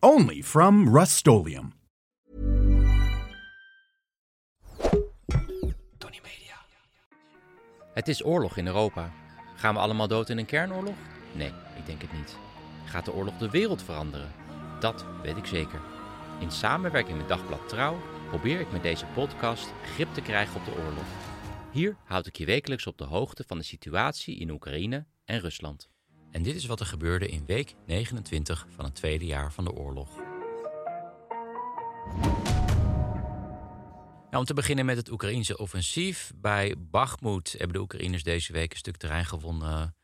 Only from Rust Tony Media. Het is oorlog in Europa. Gaan we allemaal dood in een kernoorlog? Nee, ik denk het niet. Gaat de oorlog de wereld veranderen? Dat weet ik zeker. In samenwerking met Dagblad Trouw probeer ik met deze podcast grip te krijgen op de oorlog. Hier houd ik je wekelijks op de hoogte van de situatie in Oekraïne en Rusland. En dit is wat er gebeurde in week 29 van het tweede jaar van de oorlog. Nou, om te beginnen met het Oekraïense offensief. Bij Bakhmut hebben de Oekraïners deze week een stuk terrein gewonnen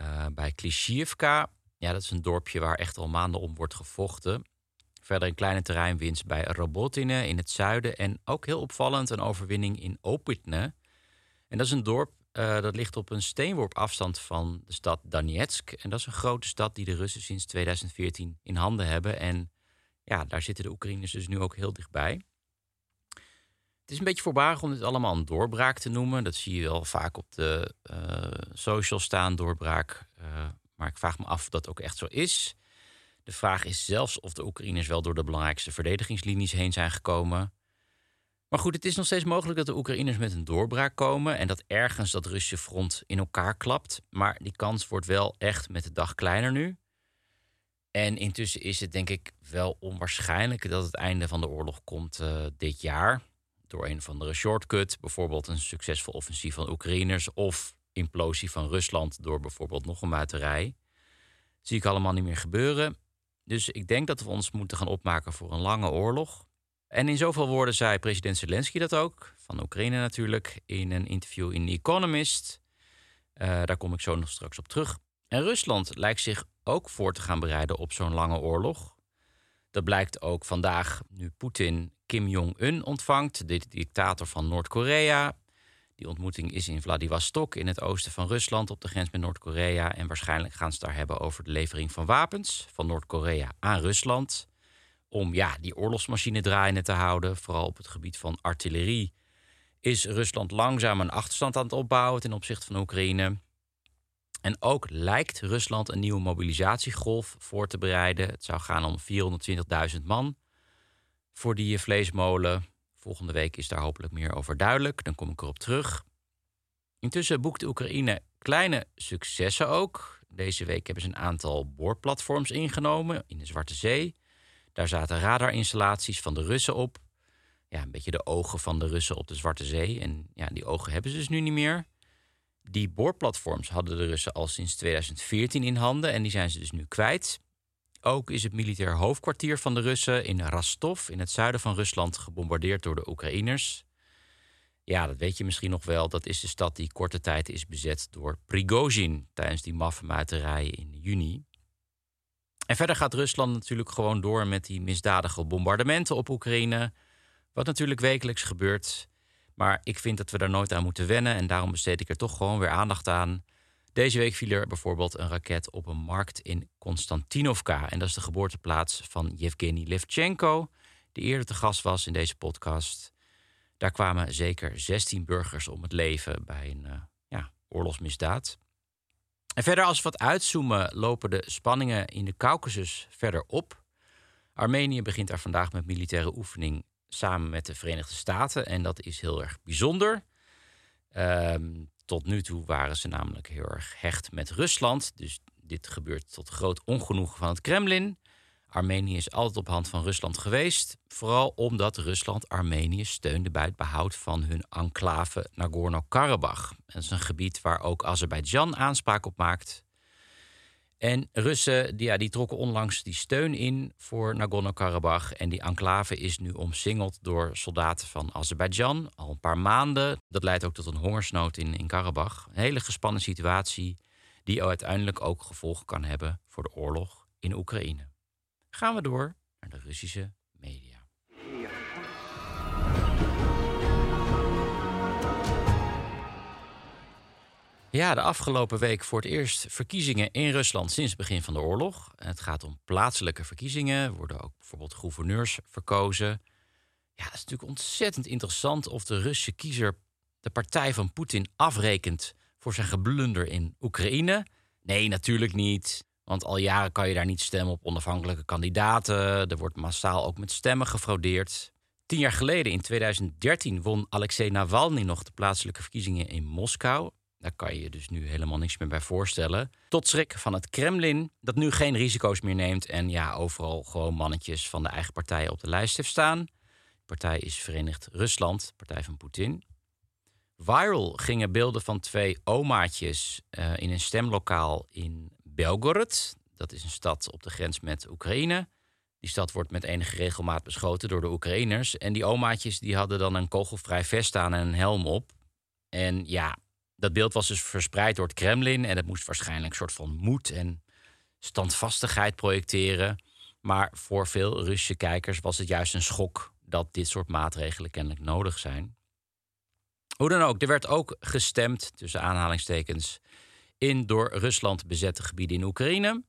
uh, bij Klishivka. Ja, dat is een dorpje waar echt al maanden om wordt gevochten. Verder een kleine terreinwinst bij Robotine in het zuiden. En ook heel opvallend een overwinning in Opitne. En dat is een dorp uh, dat ligt op een steenworp afstand van de stad Donetsk. En dat is een grote stad die de Russen sinds 2014 in handen hebben. En ja, daar zitten de Oekraïners dus nu ook heel dichtbij. Het is een beetje voorbarig om dit allemaal een doorbraak te noemen. Dat zie je wel vaak op de uh, social staan, doorbraak. Uh, maar ik vraag me af of dat ook echt zo is. De vraag is zelfs of de Oekraïners wel door de belangrijkste verdedigingslinies heen zijn gekomen. Maar goed, het is nog steeds mogelijk dat de Oekraïners met een doorbraak komen en dat ergens dat Russische front in elkaar klapt. Maar die kans wordt wel echt met de dag kleiner nu. En intussen is het denk ik wel onwaarschijnlijk dat het einde van de oorlog komt uh, dit jaar. Door een of andere shortcut, bijvoorbeeld een succesvol offensief van Oekraïners of implosie van Rusland door bijvoorbeeld nog een muiterij. zie ik allemaal niet meer gebeuren. Dus ik denk dat we ons moeten gaan opmaken voor een lange oorlog. En in zoveel woorden zei president Zelensky dat ook, van Oekraïne natuurlijk, in een interview in The Economist. Uh, daar kom ik zo nog straks op terug. En Rusland lijkt zich ook voor te gaan bereiden op zo'n lange oorlog. Dat blijkt ook vandaag nu Poetin Kim Jong-un ontvangt, de dictator van Noord-Korea. Die ontmoeting is in Vladivostok in het oosten van Rusland op de grens met Noord-Korea. En waarschijnlijk gaan ze daar hebben over de levering van wapens van Noord-Korea aan Rusland om ja, die oorlogsmachine draaiende te houden. Vooral op het gebied van artillerie is Rusland langzaam een achterstand aan het opbouwen ten opzichte van Oekraïne. En ook lijkt Rusland een nieuwe mobilisatiegolf voor te bereiden. Het zou gaan om 420.000 man voor die vleesmolen. Volgende week is daar hopelijk meer over duidelijk. Dan kom ik erop terug. Intussen boekt Oekraïne kleine successen ook. Deze week hebben ze een aantal boorplatforms ingenomen in de Zwarte Zee. Daar zaten radarinstallaties van de Russen op. Ja, een beetje de ogen van de Russen op de Zwarte Zee. En ja, die ogen hebben ze dus nu niet meer. Die boorplatforms hadden de Russen al sinds 2014 in handen en die zijn ze dus nu kwijt. Ook is het militair hoofdkwartier van de Russen in Rostov in het zuiden van Rusland gebombardeerd door de Oekraïners. Ja, dat weet je misschien nog wel. Dat is de stad die korte tijd is bezet door Prigozhin tijdens die maffenmuiterij in juni. En verder gaat Rusland natuurlijk gewoon door met die misdadige bombardementen op Oekraïne. Wat natuurlijk wekelijks gebeurt. Maar ik vind dat we daar nooit aan moeten wennen en daarom besteed ik er toch gewoon weer aandacht aan. Deze week viel er bijvoorbeeld een raket op een markt in Konstantinovka. En dat is de geboorteplaats van Yevgeny Levchenko, die eerder te gast was in deze podcast. Daar kwamen zeker 16 burgers om het leven bij een uh, ja, oorlogsmisdaad. En verder, als we wat uitzoomen, lopen de spanningen in de Caucasus verder op. Armenië begint daar vandaag met militaire oefening samen met de Verenigde Staten. En dat is heel erg bijzonder. Um, tot nu toe waren ze namelijk heel erg hecht met Rusland. Dus dit gebeurt tot groot ongenoegen van het Kremlin. Armenië is altijd op hand van Rusland geweest. Vooral omdat Rusland Armenië steunde bij het behoud van hun enclave Nagorno-Karabakh. Dat is een gebied waar ook Azerbeidzjan aanspraak op maakt. En Russen die, ja, die trokken onlangs die steun in voor Nagorno-Karabakh. En die enclave is nu omsingeld door soldaten van Azerbeidzjan al een paar maanden. Dat leidt ook tot een hongersnood in, in Karabakh. Een hele gespannen situatie die uiteindelijk ook gevolgen kan hebben voor de oorlog in Oekraïne gaan we door naar de Russische media. Ja, de afgelopen week voor het eerst verkiezingen in Rusland sinds het begin van de oorlog. Het gaat om plaatselijke verkiezingen. Worden ook bijvoorbeeld gouverneurs verkozen. Ja, het is natuurlijk ontzettend interessant of de Russische kiezer de partij van Poetin afrekent voor zijn geblunder in Oekraïne. Nee, natuurlijk niet. Want al jaren kan je daar niet stemmen op onafhankelijke kandidaten. Er wordt massaal ook met stemmen gefraudeerd. Tien jaar geleden, in 2013, won Alexei Navalny nog de plaatselijke verkiezingen in Moskou. Daar kan je je dus nu helemaal niks meer bij voorstellen. Tot schrik van het Kremlin, dat nu geen risico's meer neemt en ja, overal gewoon mannetjes van de eigen partij op de lijst heeft staan. De partij is Verenigd Rusland, partij van Poetin. Viral gingen beelden van twee omaatjes uh, in een stemlokaal in Belgorod. Dat is een stad op de grens met Oekraïne. Die stad wordt met enige regelmaat beschoten door de Oekraïners. En die omaatjes die hadden dan een kogelvrij vest aan en een helm op. En ja, dat beeld was dus verspreid door het Kremlin. En het moest waarschijnlijk een soort van moed en standvastigheid projecteren. Maar voor veel Russische kijkers was het juist een schok dat dit soort maatregelen kennelijk nodig zijn. Hoe dan ook, er werd ook gestemd, tussen aanhalingstekens, in door Rusland bezette gebieden in Oekraïne.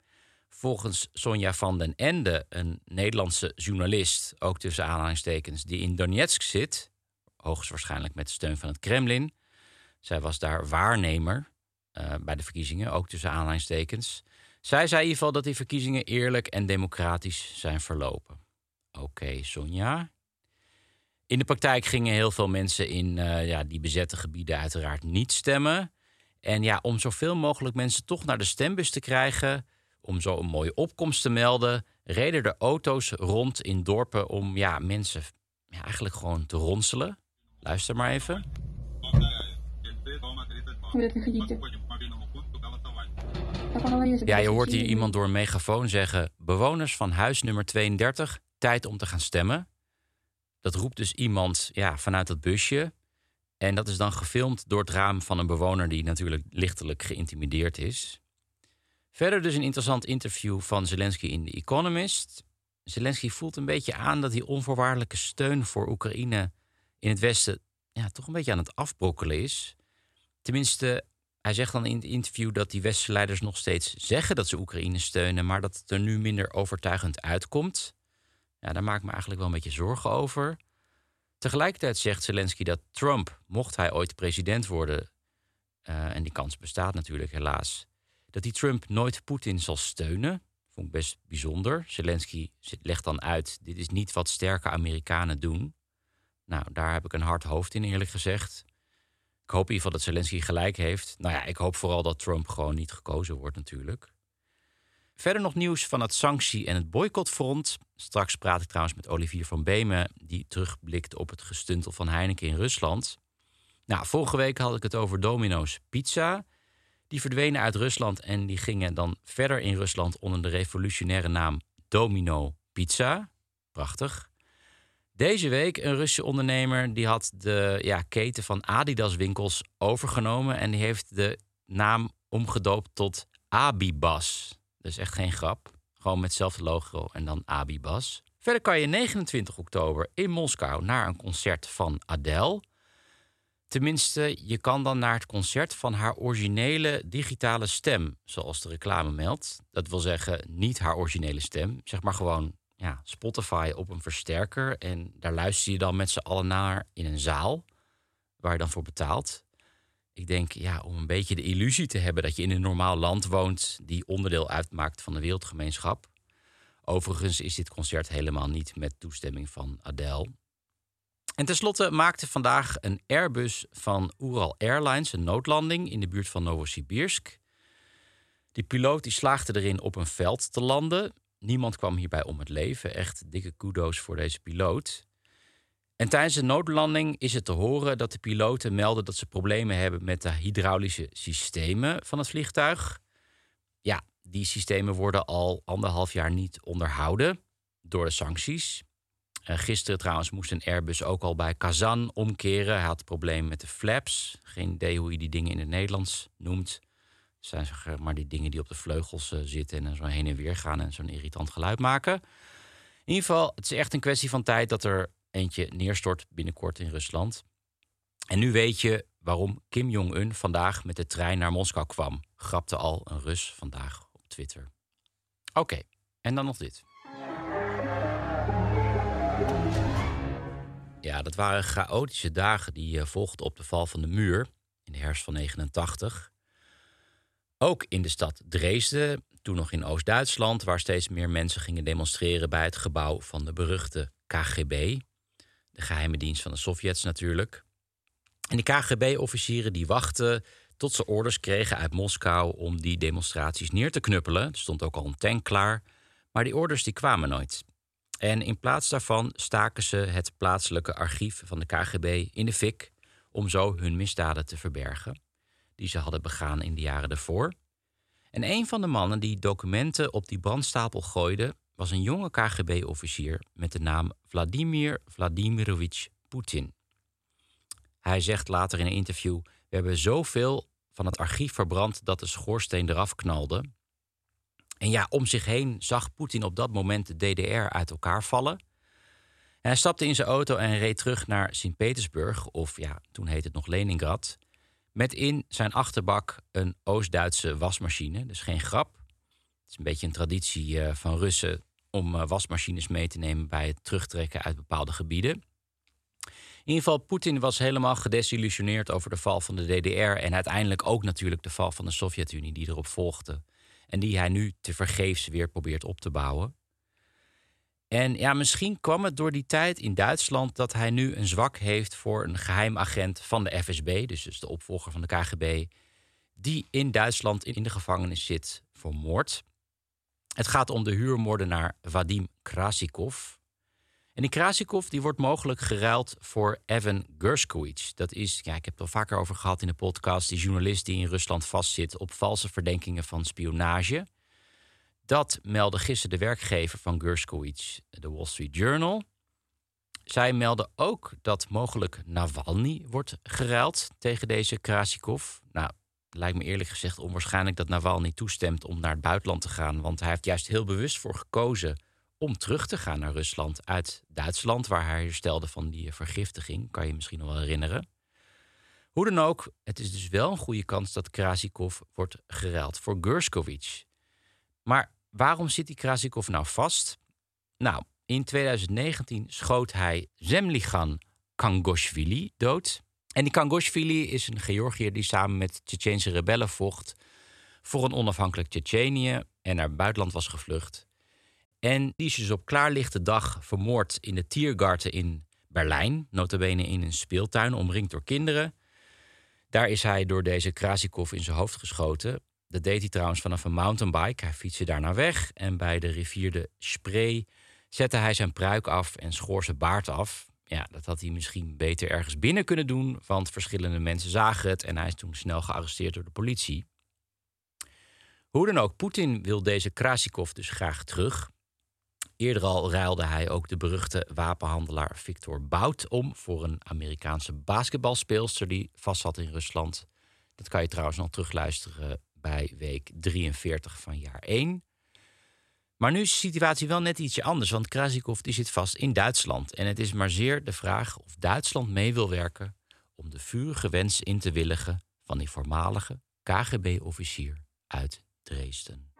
Volgens Sonja van den Ende, een Nederlandse journalist, ook tussen aanhalingstekens, die in Donetsk zit, hoogstwaarschijnlijk met steun van het Kremlin. Zij was daar waarnemer uh, bij de verkiezingen, ook tussen aanhalingstekens. Zij zei in ieder geval dat die verkiezingen eerlijk en democratisch zijn verlopen. Oké, Sonja. In de praktijk gingen heel veel mensen in uh, ja, die bezette gebieden uiteraard niet stemmen. En ja, om zoveel mogelijk mensen toch naar de stembus te krijgen, om zo een mooie opkomst te melden, reden er auto's rond in dorpen om ja, mensen ja, eigenlijk gewoon te ronselen. Luister maar even. Ja, je hoort hier iemand door een megafoon zeggen: Bewoners van huis nummer 32, tijd om te gaan stemmen. Dat roept dus iemand ja, vanuit dat busje. En dat is dan gefilmd door het raam van een bewoner die natuurlijk lichtelijk geïntimideerd is. Verder dus een interessant interview van Zelensky in The Economist. Zelensky voelt een beetje aan dat die onvoorwaardelijke steun voor Oekraïne in het Westen ja, toch een beetje aan het afbrokkelen is. Tenminste, hij zegt dan in het interview dat die westerse leiders nog steeds zeggen dat ze Oekraïne steunen, maar dat het er nu minder overtuigend uitkomt. Ja, daar maak ik me eigenlijk wel een beetje zorgen over. Tegelijkertijd zegt Zelensky dat Trump, mocht hij ooit president worden, uh, en die kans bestaat natuurlijk helaas, dat die Trump nooit Poetin zal steunen. Vond ik best bijzonder. Zelensky legt dan uit: dit is niet wat sterke Amerikanen doen. Nou, daar heb ik een hard hoofd in, eerlijk gezegd. Ik hoop in ieder geval dat Zelensky gelijk heeft. Nou ja, ik hoop vooral dat Trump gewoon niet gekozen wordt, natuurlijk. Verder nog nieuws van het sanctie- en het boycottfront. Straks praat ik trouwens met Olivier van Beemen, die terugblikt op het gestuntel van Heineken in Rusland. Nou, vorige week had ik het over Domino's Pizza. Die verdwenen uit Rusland en die gingen dan verder in Rusland onder de revolutionaire naam Domino Pizza. Prachtig. Deze week een Russische ondernemer die had de ja, keten van Adidas winkels overgenomen en die heeft de naam omgedoopt tot Abibas. Dus echt geen grap. Gewoon met hetzelfde logo en dan Abibas. Verder kan je 29 oktober in Moskou naar een concert van Adele. Tenminste, je kan dan naar het concert van haar originele digitale stem, zoals de reclame meldt. Dat wil zeggen, niet haar originele stem, zeg maar gewoon ja, Spotify op een versterker. En daar luister je dan met z'n allen naar in een zaal, waar je dan voor betaalt. Ik denk, ja, om een beetje de illusie te hebben dat je in een normaal land woont die onderdeel uitmaakt van de wereldgemeenschap. Overigens is dit concert helemaal niet met toestemming van Adele. En tenslotte maakte vandaag een Airbus van Ural Airlines een noodlanding in de buurt van Novosibirsk. Die piloot die slaagde erin op een veld te landen. Niemand kwam hierbij om het leven. Echt dikke kudo's voor deze piloot. En tijdens de noodlanding is het te horen dat de piloten melden dat ze problemen hebben met de hydraulische systemen van het vliegtuig. Ja, die systemen worden al anderhalf jaar niet onderhouden door de sancties. Uh, gisteren trouwens moest een Airbus ook al bij Kazan omkeren. Hij had een probleem met de flaps. Geen idee hoe je die dingen in het Nederlands noemt. Het zijn zeg maar die dingen die op de vleugels uh, zitten en zo heen en weer gaan en zo'n irritant geluid maken. In ieder geval, het is echt een kwestie van tijd dat er eentje neerstort binnenkort in Rusland. En nu weet je waarom Kim Jong-un vandaag met de trein naar Moskou kwam, grapte al een Rus vandaag op Twitter. Oké, en dan nog dit. Ja, dat waren chaotische dagen die uh, volgden op de val van de muur in de herfst van 89. Ook in de stad Dresden, toen nog in Oost-Duitsland, waar steeds meer mensen gingen demonstreren bij het gebouw van de beruchte KGB, de geheime dienst van de Sovjets natuurlijk. En die KGB-officieren die wachten tot ze orders kregen uit Moskou om die demonstraties neer te knuppelen. Er stond ook al een tank klaar, maar die orders die kwamen nooit. En in plaats daarvan staken ze het plaatselijke archief van de KGB in de fik om zo hun misdaden te verbergen, die ze hadden begaan in de jaren daarvoor. En een van de mannen die documenten op die brandstapel gooide, was een jonge KGB-officier met de naam Vladimir Vladimirovich Poetin. Hij zegt later in een interview: We hebben zoveel van het archief verbrand dat de schoorsteen eraf knalde. En ja, om zich heen zag Poetin op dat moment de DDR uit elkaar vallen. En hij stapte in zijn auto en reed terug naar Sint-Petersburg, of ja, toen heette het nog Leningrad. Met in zijn achterbak een Oost-Duitse wasmachine. Dus geen grap. Is een beetje een traditie uh, van Russen om uh, wasmachines mee te nemen bij het terugtrekken uit bepaalde gebieden. In ieder geval, Poetin was helemaal gedesillusioneerd over de val van de DDR en uiteindelijk ook natuurlijk de val van de Sovjet-Unie die erop volgde. En die hij nu tevergeefs weer probeert op te bouwen. En ja, misschien kwam het door die tijd in Duitsland dat hij nu een zwak heeft voor een geheim agent van de FSB, dus, dus de opvolger van de KGB, die in Duitsland in de gevangenis zit voor moord. Het gaat om de huurmoordenaar Vadim Krasikov. En die Krasikov die wordt mogelijk geruild voor Evan Gershkovich. Dat is, ja, ik heb het al vaker over gehad in de podcast, die journalist die in Rusland vastzit op valse verdenkingen van spionage. Dat meldde gisteren de werkgever van Gershkovich, de Wall Street Journal. Zij melden ook dat mogelijk Navalny wordt geruild tegen deze Krasikov. Nou, lijkt me eerlijk gezegd onwaarschijnlijk dat Navalny toestemt om naar het buitenland te gaan. Want hij heeft juist heel bewust voor gekozen om terug te gaan naar Rusland uit Duitsland, waar hij herstelde van die vergiftiging. Kan je misschien nog wel herinneren. Hoe dan ook, het is dus wel een goede kans dat Krasikov wordt geruild voor Gershkovich. Maar waarom zit die Krasikov nou vast? Nou, in 2019 schoot hij Zemligan Kangoshvili dood. En die Kangoshvili is een Georgiër die samen met Tsjetsjense rebellen vocht voor een onafhankelijk Tsjetsjenië en naar het buitenland was gevlucht. En die is dus op klaarlichte dag vermoord in de Tiergarten in Berlijn, notabene in een speeltuin, omringd door kinderen. Daar is hij door deze Krasikov in zijn hoofd geschoten. Dat deed hij trouwens vanaf een mountainbike. Hij fietste daarna weg en bij de rivier de Spree zette hij zijn pruik af en schoor zijn baard af. Ja, dat had hij misschien beter ergens binnen kunnen doen, want verschillende mensen zagen het en hij is toen snel gearresteerd door de politie. Hoe dan ook, Poetin wil deze Krasikov dus graag terug. Eerder al ruilde hij ook de beruchte wapenhandelaar Victor Bout om voor een Amerikaanse basketbalspeelster die vast zat in Rusland. Dat kan je trouwens nog terugluisteren bij week 43 van jaar 1. Maar nu is de situatie wel net ietsje anders, want Krasikov die zit vast in Duitsland. En het is maar zeer de vraag of Duitsland mee wil werken om de vurige wens in te willigen van die voormalige KGB-officier uit Dresden.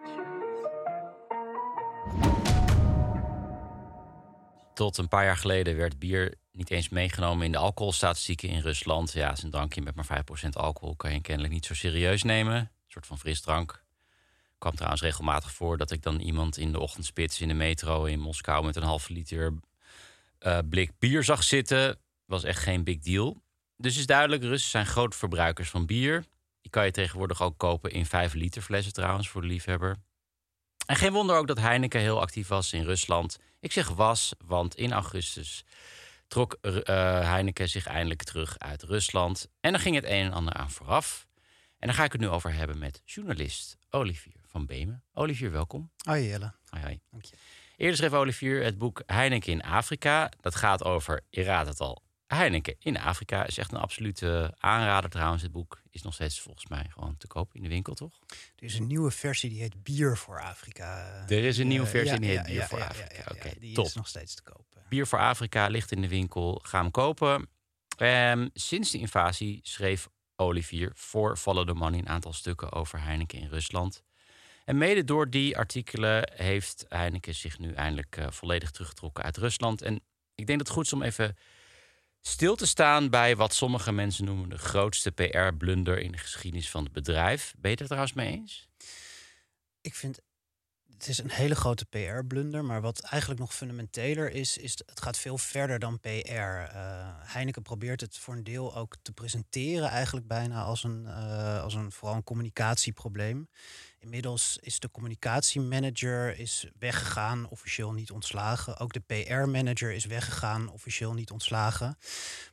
Tot een paar jaar geleden werd bier niet eens meegenomen in de alcoholstatistieken in Rusland. Ja, is een drankje met maar 5% alcohol kan je kennelijk niet zo serieus nemen. Een soort van frisdrank. Kwam trouwens regelmatig voor dat ik dan iemand in de ochtendspits in de metro in Moskou met een halve liter uh, blik bier zag zitten. Was echt geen big deal. Dus is duidelijk, Russen zijn grote verbruikers van bier. Die kan je tegenwoordig ook kopen in 5 liter flessen trouwens voor de liefhebber. En geen wonder ook dat Heineken heel actief was in Rusland. Ik zeg was, want in augustus trok uh, Heineken zich eindelijk terug uit Rusland. En dan ging het een en ander aan vooraf. En daar ga ik het nu over hebben met journalist Olivier van Beemen. Olivier, welkom. Hoi Jelle. Hoi, hoi. Dank je. Eerder schreef Olivier het boek Heineken in Afrika. Dat gaat over, je raadt het al, Heineken in Afrika. Is echt een absolute aanrader trouwens. Het boek is nog steeds volgens mij gewoon te koop in de winkel, toch? Er is een nieuwe versie die heet Bier voor Afrika. Er is een nieuwe Eh, versie ja, die heet ja, Bier ja, voor Afrika. Oké, die top. is nog steeds te koop. Bier voor Afrika ligt in de winkel. Ga hem kopen. Ehm, sinds de invasie schreef Olivier voor Follow the Money een aantal stukken over Heineken in Rusland. En mede door die artikelen heeft Heineken zich nu eindelijk uh, volledig teruggetrokken uit Rusland. En ik denk dat het goed is om even stil te staan bij wat sommige mensen noemen de grootste PR-blunder in de geschiedenis van het bedrijf. Ben je het trouwens mee eens? Ik vind het is een hele grote PR-blunder. Maar wat eigenlijk nog fundamenteler is, is het gaat veel verder dan PR. Eh, Heineken probeert het voor een deel ook te presenteren, eigenlijk bijna als een, uh, als een vooral een communicatieprobleem. Inmiddels is de communicatiemanager is weggegaan, officieel niet ontslagen. Ook de PR-manager is weggegaan, officieel niet ontslagen.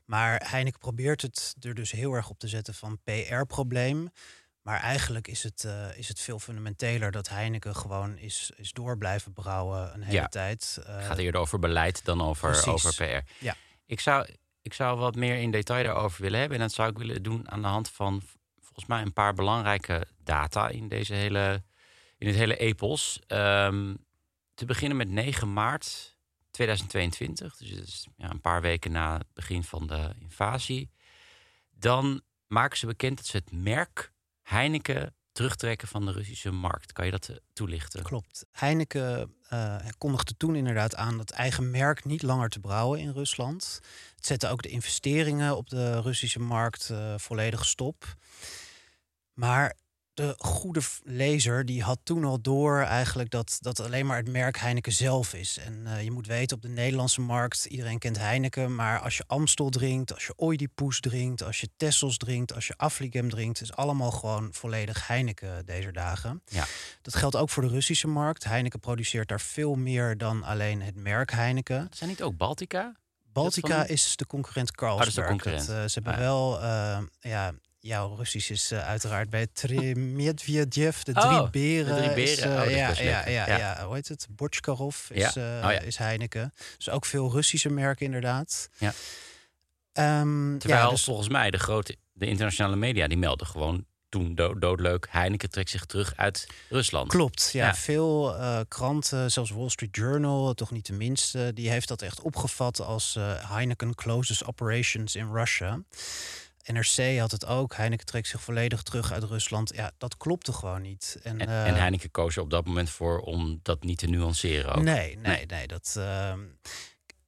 Maar Heineken probeert het er dus heel erg op te zetten van PR-probleem. Maar eigenlijk is het, uh, is het veel fundamenteler dat Heineken gewoon is, is door blijven brouwen een hele ja, tijd. Uh, het gaat eerder over beleid dan over, over PR. Ja. Ik, zou, ik zou wat meer in detail daarover willen hebben. En dat zou ik willen doen aan de hand van volgens mij een paar belangrijke data in, deze hele, in het hele epos. Um, te beginnen met 9 maart 2022. Dus dat is ja, een paar weken na het begin van de invasie. Dan maken ze bekend dat ze het merk Heineken terugtrekken van de Russische markt. Kan je dat eh, toelichten? Klopt. Heineken uh, kondigde toen inderdaad aan dat eigen merk niet langer te brouwen in Rusland. Het zette ook de investeringen op de Russische markt uh, volledig stop. Maar de goede lezer die had toen al door eigenlijk dat dat alleen maar het merk Heineken zelf is. En uh, je moet weten op de Nederlandse markt, iedereen kent Heineken, maar als je Amstel drinkt, als je Oedipus drinkt, als je Tessels drinkt, als je Affligem drinkt, is allemaal gewoon volledig Heineken deze dagen. Ja. Dat geldt ook voor de Russische markt. Heineken produceert daar veel meer dan alleen het merk Heineken. Zijn niet ook Baltica? Baltica is de concurrent Carlsberg. Oh, de concurrent. Dat, uh, ze hebben ah, ja. wel, uh, ja, jouw Russisch is uh, uiteraard bij Tremedvedjev, de drie oh, beren. De drie beren, is, uh, oh, ja, ja, ja, ja, ja, hoe heet het? Botchkarov is, ja. uh, oh, ja. is Heineken. Dus ook veel Russische merken inderdaad. Ja. Um, Terwijl ja, dus, volgens mij de grote, de internationale media, die melden gewoon toen dood, doodleuk. Heineken trekt zich terug uit Rusland. Klopt, ja. ja. Veel uh, kranten, zelfs Wall Street Journal, toch niet de minste, die heeft dat echt opgevat als uh, Heineken closes operations in Russia. NRC had het ook. Heineken trekt zich volledig terug uit Rusland. Ja, dat klopte gewoon niet. En, En, uh, en Heineken koos er op dat moment voor om dat niet te nuanceren. Ook. Nee, nee, nee. dat, uh,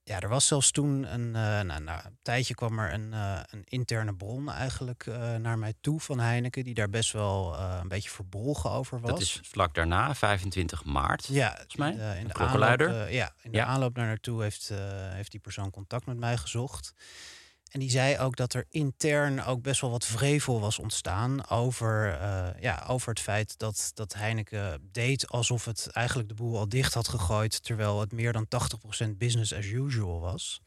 ja, er was zelfs toen een, uh, nou, nou, een tijdje kwam er een, uh, een interne bron eigenlijk naar mij toe van Heineken, die daar best wel een beetje verbolgen over was. Dat is vlak daarna, 25 maart. Ja, volgens mij. In de, in de klokkenluider. aanloop, ja, in de Ja. aanloop naar naartoe heeft, heeft die persoon contact met mij gezocht. En die zei ook dat er intern ook best wel wat vrevel was ontstaan over, uh, ja, over het feit dat, dat Heineken deed alsof het eigenlijk de boel al dicht had gegooid, terwijl het meer dan 80% business as usual was.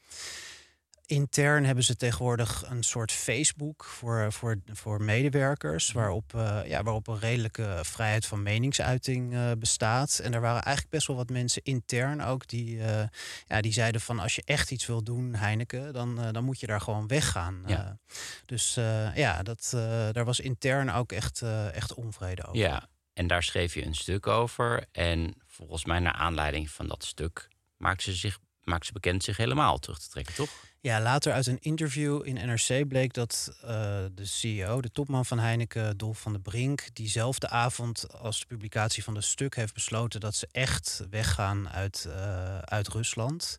Intern hebben ze tegenwoordig een soort Facebook voor, voor, voor medewerkers, waarop, uh, ja, waarop een redelijke vrijheid van meningsuiting uh, bestaat. En er waren eigenlijk best wel wat mensen intern ook die, uh, ja, die zeiden van als je echt iets wil doen, Heineken, dan, dan moet je daar gewoon weggaan. Ja. dus ja, dat, daar was intern ook echt, echt onvrede over. Ja, en daar schreef je een stuk over. En volgens mij naar aanleiding van dat stuk maakte ze, zich, maakte ze bekend zich helemaal terug te trekken, toch? Ja, later uit een interview in NRC bleek dat uh, de CEO, de topman van Heineken, Dolf van de Brink, diezelfde avond als de publicatie van het stuk heeft besloten dat ze echt weggaan uit, uh, uit Rusland.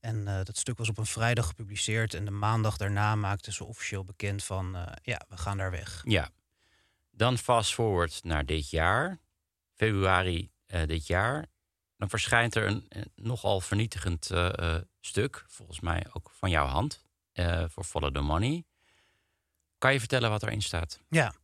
En uh, dat stuk was op een vrijdag gepubliceerd en de maandag daarna maakten ze officieel bekend van ja, we gaan daar weg. Ja, dan fast forward naar dit jaar, februari dit jaar. Dan verschijnt er een, een nogal vernietigend stuk, volgens mij ook van jouw hand, uh, voor Follow the Money. Kan je vertellen wat erin staat? Ja,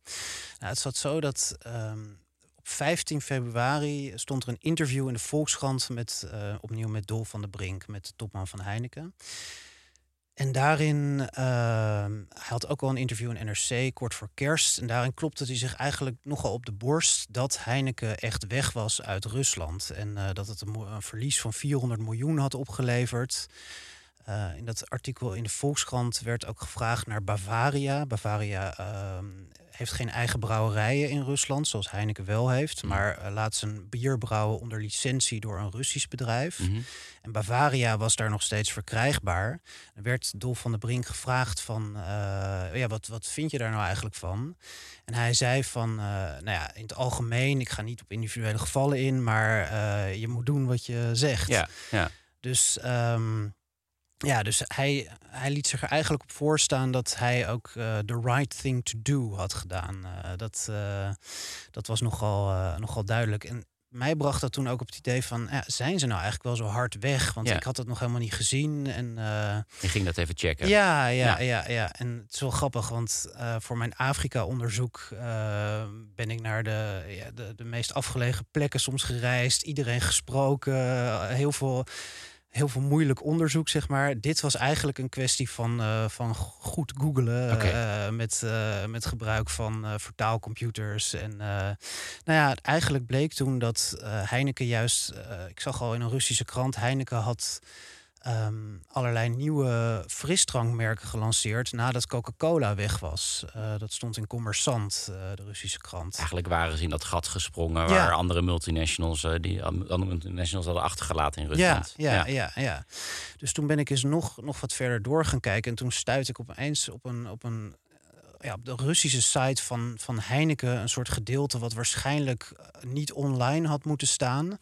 nou, het zat zo dat um, op 15 februari stond er een interview in de Volkskrant met uh, opnieuw met Dolf van der Brink, met de topman van Heineken. En daarin, uh, hij had ook al een interview in NRC kort voor kerst. En daarin klopte hij zich eigenlijk nogal op de borst dat Heineken echt weg was uit Rusland. En uh, dat het een, een, verlies van 400 miljoen had opgeleverd. Uh, in dat artikel in de Volkskrant werd ook gevraagd naar Bavaria. Bavaria uh, heeft geen eigen brouwerijen in Rusland, zoals Heineken wel heeft. Mhm. Maar uh, laat zijn bier brouwen onder licentie door een Russisch bedrijf. Mhm. En Bavaria was daar nog steeds verkrijgbaar. Er werd Dolf van der Brink gevraagd van, uh, ja, wat, wat vind je daar nou eigenlijk van? En hij zei van, nou ja, in het algemeen, ik ga niet op individuele gevallen in, maar je moet doen wat je zegt. Ja, ja. Dus um, ja, dus hij, hij liet zich er eigenlijk op voorstaan dat hij ook uh, the right thing to do had gedaan. Uh, dat, uh, dat was nogal, nogal duidelijk. En mij bracht dat toen ook op het idee van, ja, zijn ze nou eigenlijk wel zo hard weg? Want ik had het nog helemaal niet gezien. En, Je ging dat even checken. Ja, ja, ja, ja. En het is wel grappig, want voor mijn Afrika-onderzoek ben ik naar de, ja, de, de meest afgelegen plekken soms gereisd. Iedereen gesproken, heel veel heel veel moeilijk onderzoek, zeg maar. Dit was eigenlijk een kwestie van, uh, van goed googelen okay. uh, met, uh, met gebruik van vertaalcomputers. En nou ja, eigenlijk bleek toen dat Heineken juist, ik zag al in een Russische krant, Heineken had um, allerlei nieuwe frisdrankmerken gelanceerd nadat Coca-Cola weg was. Uh, dat stond in Commerçant, uh, de Russische krant. Eigenlijk waren ze in dat gat gesprongen waar andere multinationals, uh, die andere multinationals hadden achtergelaten in Rusland. Ja, ja, ja, ja, Dus toen ben ik eens nog, nog wat verder door gaan kijken en toen stuitte ik opeens op een, op een ja, op de Russische site van, van Heineken een soort gedeelte wat waarschijnlijk niet online had moeten staan.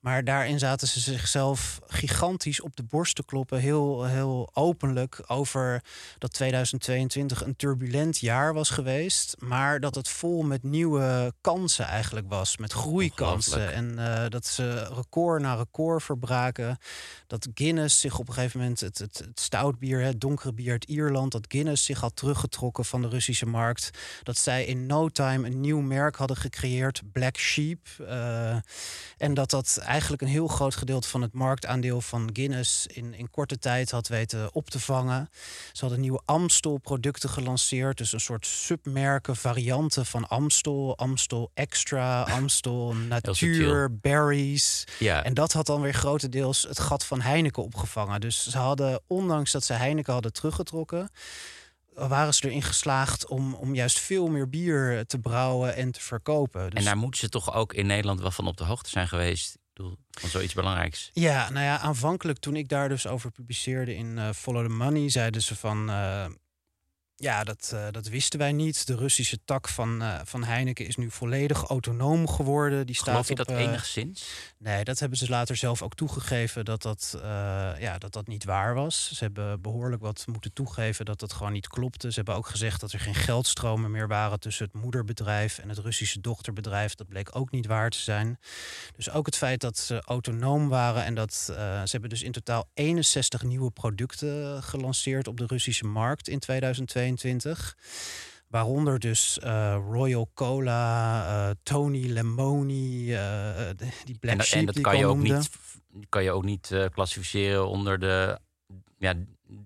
Maar daarin zaten ze zichzelf gigantisch op de borst te kloppen. Heel, heel openlijk over dat 2022 een turbulent jaar was geweest. Maar dat het vol met nieuwe kansen eigenlijk was. Met groeikansen. En uh, dat ze record na record verbraken. Dat Guinness zich op een gegeven moment, het, het, het stoutbier, het donkere bier uit Ierland, dat Guinness zich had teruggetrokken van de Russische markt. Dat zij in no time een nieuw merk hadden gecreëerd, Black Sheep. Uh, en dat dat eigenlijk een heel groot gedeelte van het marktaandeel van Guinness in, in korte tijd had weten op te vangen. Ze hadden nieuwe Amstel-producten gelanceerd, dus een soort submerken, varianten van Amstel, Amstel Extra, Amstel Natuur, Berries. Ja. En dat had dan weer grotendeels het gat van Heineken opgevangen. Dus ze hadden, ondanks dat ze Heineken hadden teruggetrokken, waren ze erin geslaagd om, om juist veel meer bier te brouwen en te verkopen. Dus... En daar moeten ze toch ook in Nederland wel van op de hoogte zijn geweest van zoiets belangrijks. Ja, nou ja, aanvankelijk toen ik daar dus over publiceerde in uh, Follow the Money, zeiden ze van. Ja, dat, uh, dat wisten wij niet. De Russische tak van, uh, van Heineken is nu volledig autonoom geworden. Die Geloof staat je dat uh, enigszins? Nee, dat hebben ze later zelf ook toegegeven dat dat, ja, dat dat niet waar was. Ze hebben behoorlijk wat moeten toegeven dat dat gewoon niet klopte. Ze hebben ook gezegd dat er geen geldstromen meer waren tussen het moederbedrijf en het Russische dochterbedrijf. Dat bleek ook niet waar te zijn. Dus ook het feit dat ze autonoom waren en dat ze hebben dus in totaal 61 nieuwe producten gelanceerd op de Russische markt in 2022. Waaronder dus uh, Royal Cola, uh, Tony Lemoni, uh, die Black en, Sheep en dat die kan je, ook niet, kan je ook niet klassificeren onder de ja,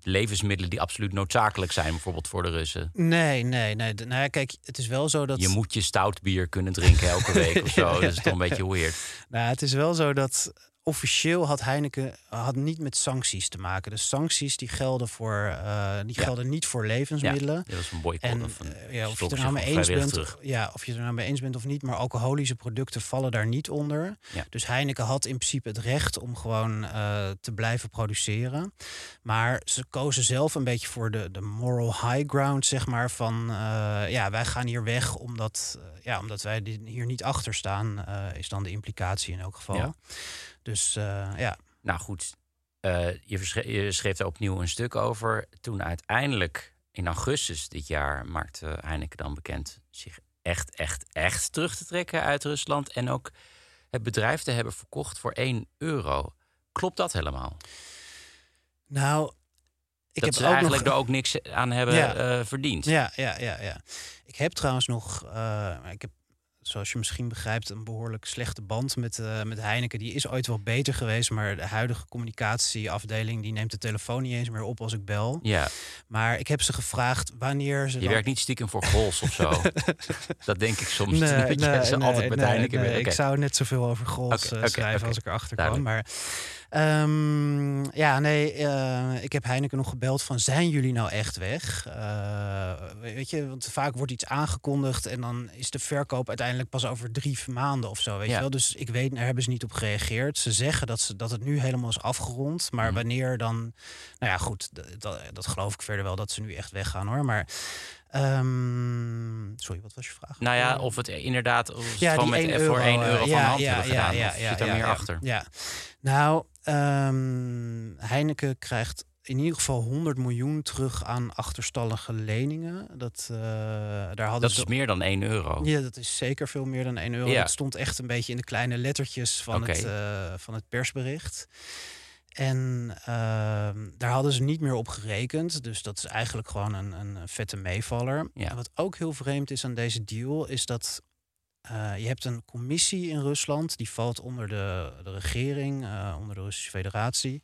levensmiddelen die absoluut noodzakelijk zijn, bijvoorbeeld voor de Russen. Nee, nee, nee. Nou kijk, het is wel zo dat... Je moet je stout bier kunnen drinken elke week of zo. Dat is toch een beetje weird. Nou, het is wel zo dat officieel had Heineken had niet met sancties te maken. De sancties die gelden voor uh, die Ja. gelden niet voor levensmiddelen. Ja, dat was een boycott. En of een eh, ja, of je er nou mee eens bent, terug. ja, of je er nou mee eens bent of niet, maar alcoholische producten vallen daar niet onder. Ja. Dus Heineken had in principe het recht om gewoon eh, te blijven produceren. Maar ze kozen zelf een beetje voor de, de moral high ground, zeg maar. Van eh, ja, wij gaan hier weg omdat, eh, ja, omdat wij hier niet achter staan, eh, is dan de implicatie in elk geval. Dus eh, ja. Nou goed, eh, je, je schreef er opnieuw een stuk over. Toen uiteindelijk in augustus dit jaar maakte Heineken dan bekend zich echt, echt, echt terug te trekken uit Rusland. En ook het bedrijf te hebben verkocht voor 1 euro. Klopt dat helemaal? Nou, ik dat heb ze ook eigenlijk nog... er ook niks aan hebben Ja. eh, verdiend. Ja, ja, ja, ja. Ik heb trouwens nog, ik heb, zoals je misschien begrijpt, een behoorlijk slechte band met, eh, met Heineken. Die is ooit wel beter geweest, maar de huidige communicatieafdeling die neemt de telefoon niet eens meer op als ik bel. Ja, Maar ik heb ze gevraagd wanneer ze. je dan- werkt niet stiekem voor Gols of zo. dat denk ik soms. Nee, nee, ze nee, altijd met Heineken. Ik zou net zoveel over Grols Oké, eh, schrijven als ik erachter kwam. Maar Ehm, ja, nee, eh, ik heb Heineken nog gebeld van zijn jullie nou echt weg? Uh, weet je, want vaak wordt iets aangekondigd en dan is de verkoop uiteindelijk pas over drie maanden of zo, weet je wel. Dus ik weet, daar hebben ze niet op gereageerd. Ze zeggen dat, ze, dat het nu helemaal is afgerond, maar mhm. wanneer dan, nou ja, goed, dat, dat geloof ik verder wel dat ze nu echt weggaan hoor. Maar Um, sorry, wat was je vraag? Nou ja, of het inderdaad of ja, het met, euro, voor 1 euro van ja, hand ja, hebben gedaan. Ja, ja, zit er meer achter? Ja, nou, um, Heineken krijgt in ieder geval 100 miljoen terug aan achterstallige leningen. Dat, uh, daar hadden dat is meer dan 1 euro. Ja, dat is zeker veel meer dan 1 euro. Ja. Dat stond echt een beetje in de kleine lettertjes van, okay. het, uh, van het persbericht. En ehm, daar hadden ze niet meer op gerekend. Dus dat is eigenlijk gewoon een, een vette meevaller. Ja. En wat ook heel vreemd is aan deze deal, is dat uh, je hebt een commissie in Rusland. Die valt onder de, de regering, uh, onder de Russische Federatie.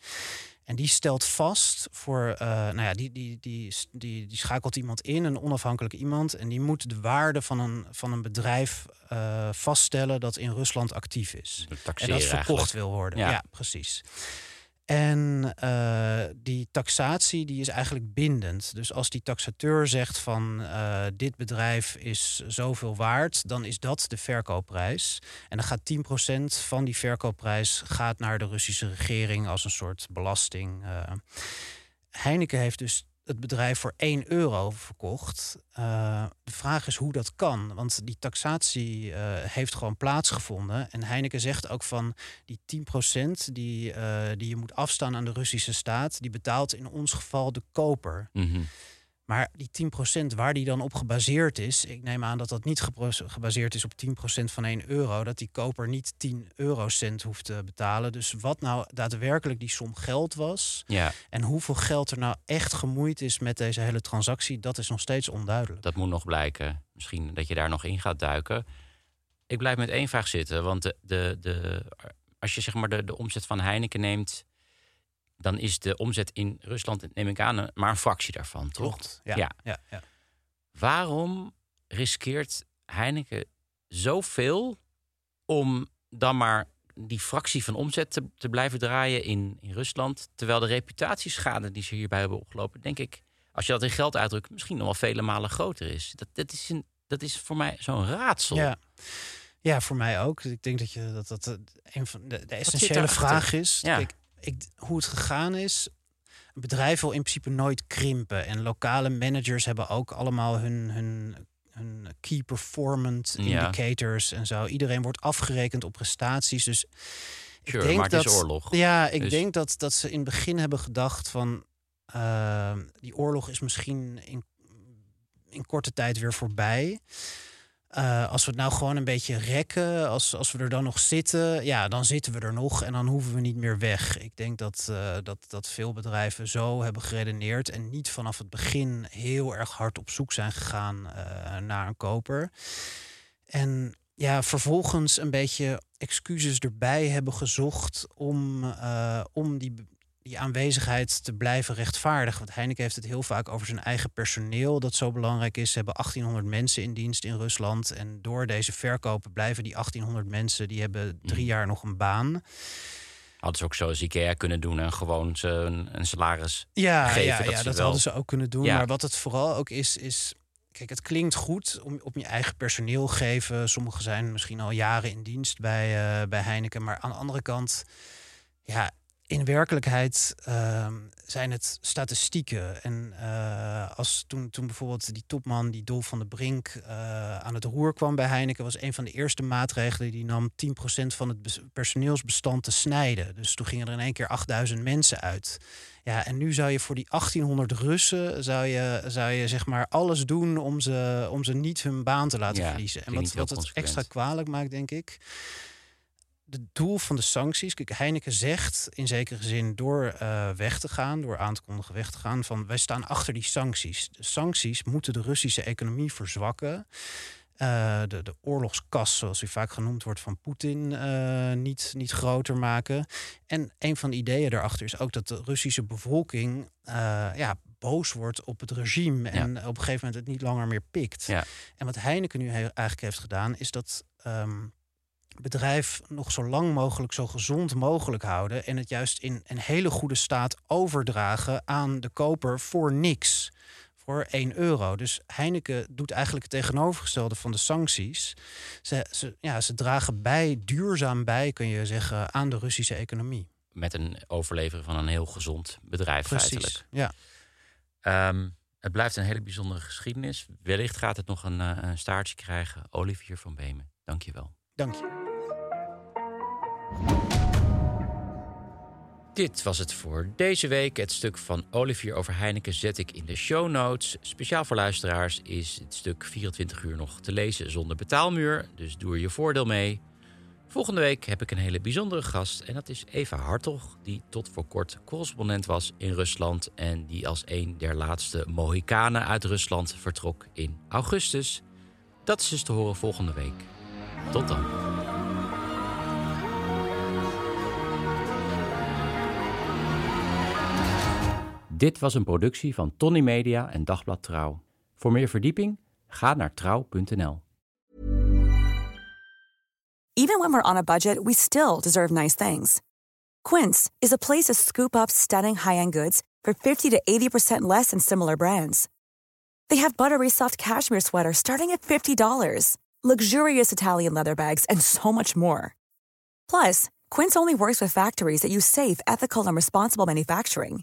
En die stelt vast voor, uh, nou ja, die, die, die, die, die schakelt iemand in, een onafhankelijk iemand. En die moet de waarde van een, van een bedrijf vaststellen dat in Rusland actief is. En dat verkocht wil worden. Ja, ja precies. En uh, die taxatie die is eigenlijk bindend. Dus als die taxateur zegt van uh, dit bedrijf is zoveel waard, dan is dat de verkoopprijs. En dan gaat 10% van die verkoopprijs gaat naar de Russische regering als een soort belasting. Uh, Heineken heeft dus het bedrijf voor 1 euro verkocht. Uh, de vraag is hoe dat kan. Want die taxatie uh, heeft gewoon plaatsgevonden. En Heineken zegt ook van die 10% die, uh, die je moet afstaan aan de Russische staat, die betaalt in ons geval de koper. Mm maar die 10% waar die dan op gebaseerd is, ik neem aan dat dat niet gebaseerd is op 10% van 1 euro, dat die koper niet 10 eurocent hoeft te betalen. Dus wat nou daadwerkelijk die som geld was ja. en hoeveel geld er nou echt gemoeid is met deze hele transactie, dat is nog steeds onduidelijk. Dat moet nog blijken. Misschien dat je daar nog in gaat duiken. Ik blijf met één vraag zitten, want de, de, de, als je zeg maar de, de omzet van Heineken neemt dan is de omzet in Rusland, neem ik aan, maar een fractie daarvan, toch? Ja. ja. ja, ja. Waarom riskeert Heineken zoveel om dan maar die fractie van omzet te, te blijven draaien in, in Rusland, terwijl de reputatieschade die ze hierbij hebben opgelopen, denk ik, als je dat in geld uitdrukt, misschien nog wel vele malen groter is. Dat, dat, is, een, dat is voor mij zo'n raadsel. Ja. Ja, voor mij ook. Ik denk dat je dat, dat een van de, de essentiële vraag is. Ja. Kijk, ik, hoe het gegaan is. Een bedrijf wil in principe nooit krimpen. En lokale managers hebben ook allemaal hun, hun, hun key performance indicators en zo. Iedereen wordt afgerekend op prestaties. Dus ik denk dat, oorlog. Ja, ik dus- denk dat, dat ze in het begin hebben gedacht van uh, die oorlog is misschien in, in korte tijd weer voorbij. Uh, als we het nou gewoon een beetje rekken, als, als we er dan nog zitten, ja, dan zitten we er nog en dan hoeven we niet meer weg. Ik denk dat, uh, dat, dat veel bedrijven zo hebben geredeneerd en niet vanaf het begin heel erg hard op zoek zijn gegaan uh, naar een koper. En ja, vervolgens een beetje excuses erbij hebben gezocht om, om die die aanwezigheid te blijven rechtvaardigen. Want Heineken heeft het heel vaak over zijn eigen personeel dat zo belangrijk is. Ze hebben 1800 mensen in dienst in Rusland. En door deze verkopen blijven die 1800 mensen, die hebben drie mhm. jaar nog een baan. Hadden ze ook zoals IKEA kunnen doen en gewoon ze een, een salaris ja, geven. Ja, dat, ja, dat hadden ze ook kunnen doen. Maar wat het vooral ook is, is Kijk, het klinkt goed om op je eigen personeel geven. Sommigen zijn misschien al jaren in dienst bij, uh, bij Heineken. Maar aan de andere kant, ja, in werkelijkheid uh, zijn het statistieken. En uh, als toen, toen bijvoorbeeld die topman, die Dolf van de Brink, uh, aan het roer kwam bij Heineken, was een van de eerste maatregelen die nam 10% van het personeelsbestand te snijden. Dus toen gingen er in één keer 8000 mensen uit. Ja, en nu zou je voor die 1800 Russen, zou je, zou je zeg maar alles doen om ze, om ze niet hun baan te laten verliezen. En wat, wat het extra kwalijk maakt, denk ik het doel van de sancties. Kijk, Heineken zegt in zekere zin door uh, weg te gaan, door aan te kondigen weg te gaan, van wij staan achter die sancties. De sancties moeten de Russische economie verzwakken. Uh, de, de oorlogskas, zoals u vaak genoemd wordt, van Poetin uh, niet, niet groter maken. En een van de ideeën daarachter is ook dat de Russische bevolking ja, boos wordt op het regime en op een gegeven moment het niet langer meer pikt. Ja. En wat Heineken nu he eigenlijk heeft gedaan, is dat um, bedrijf nog zo lang mogelijk, zo gezond mogelijk houden. En het juist in een hele goede staat overdragen aan de koper voor niks. Voor 1 euro. Dus Heineken doet eigenlijk het tegenovergestelde van de sancties. Ze, ze, ja, ze dragen bij, duurzaam bij, kun je zeggen, aan de Russische economie. Met een overlevering van een heel gezond bedrijf Precies. feitelijk. Ja. Ehm, het blijft een hele bijzondere geschiedenis. Wellicht gaat het nog een, eh, een staartje krijgen. Olivier van Beemen, dank je wel. Dank je. Dit was het voor deze week. Het stuk van Olivier over Heineken zet ik in de show notes. Speciaal voor luisteraars is het stuk 24 uur nog te lezen zonder betaalmuur. Dus doe er je voordeel mee. Volgende week heb ik een hele bijzondere gast. En dat is Eva Hartog, die tot voor kort correspondent was in Rusland. En die als een der laatste Mohikanen uit Rusland vertrok in augustus. Dat is dus te horen volgende week. Tot dan. Dit was een productie van Tony Media en Dagblad Trouw. Voor meer verdieping ga naar trouw.nl. Even when we're on a budget, we still deserve nice things. Quince is a place to scoop up stunning high-end goods for 50 to 80% less than similar brands. They have buttery soft cashmere sweaters starting at $50, luxurious Italian leather bags, and so much more. Plus, Quince only works with factories that use safe, ethical, and responsible manufacturing.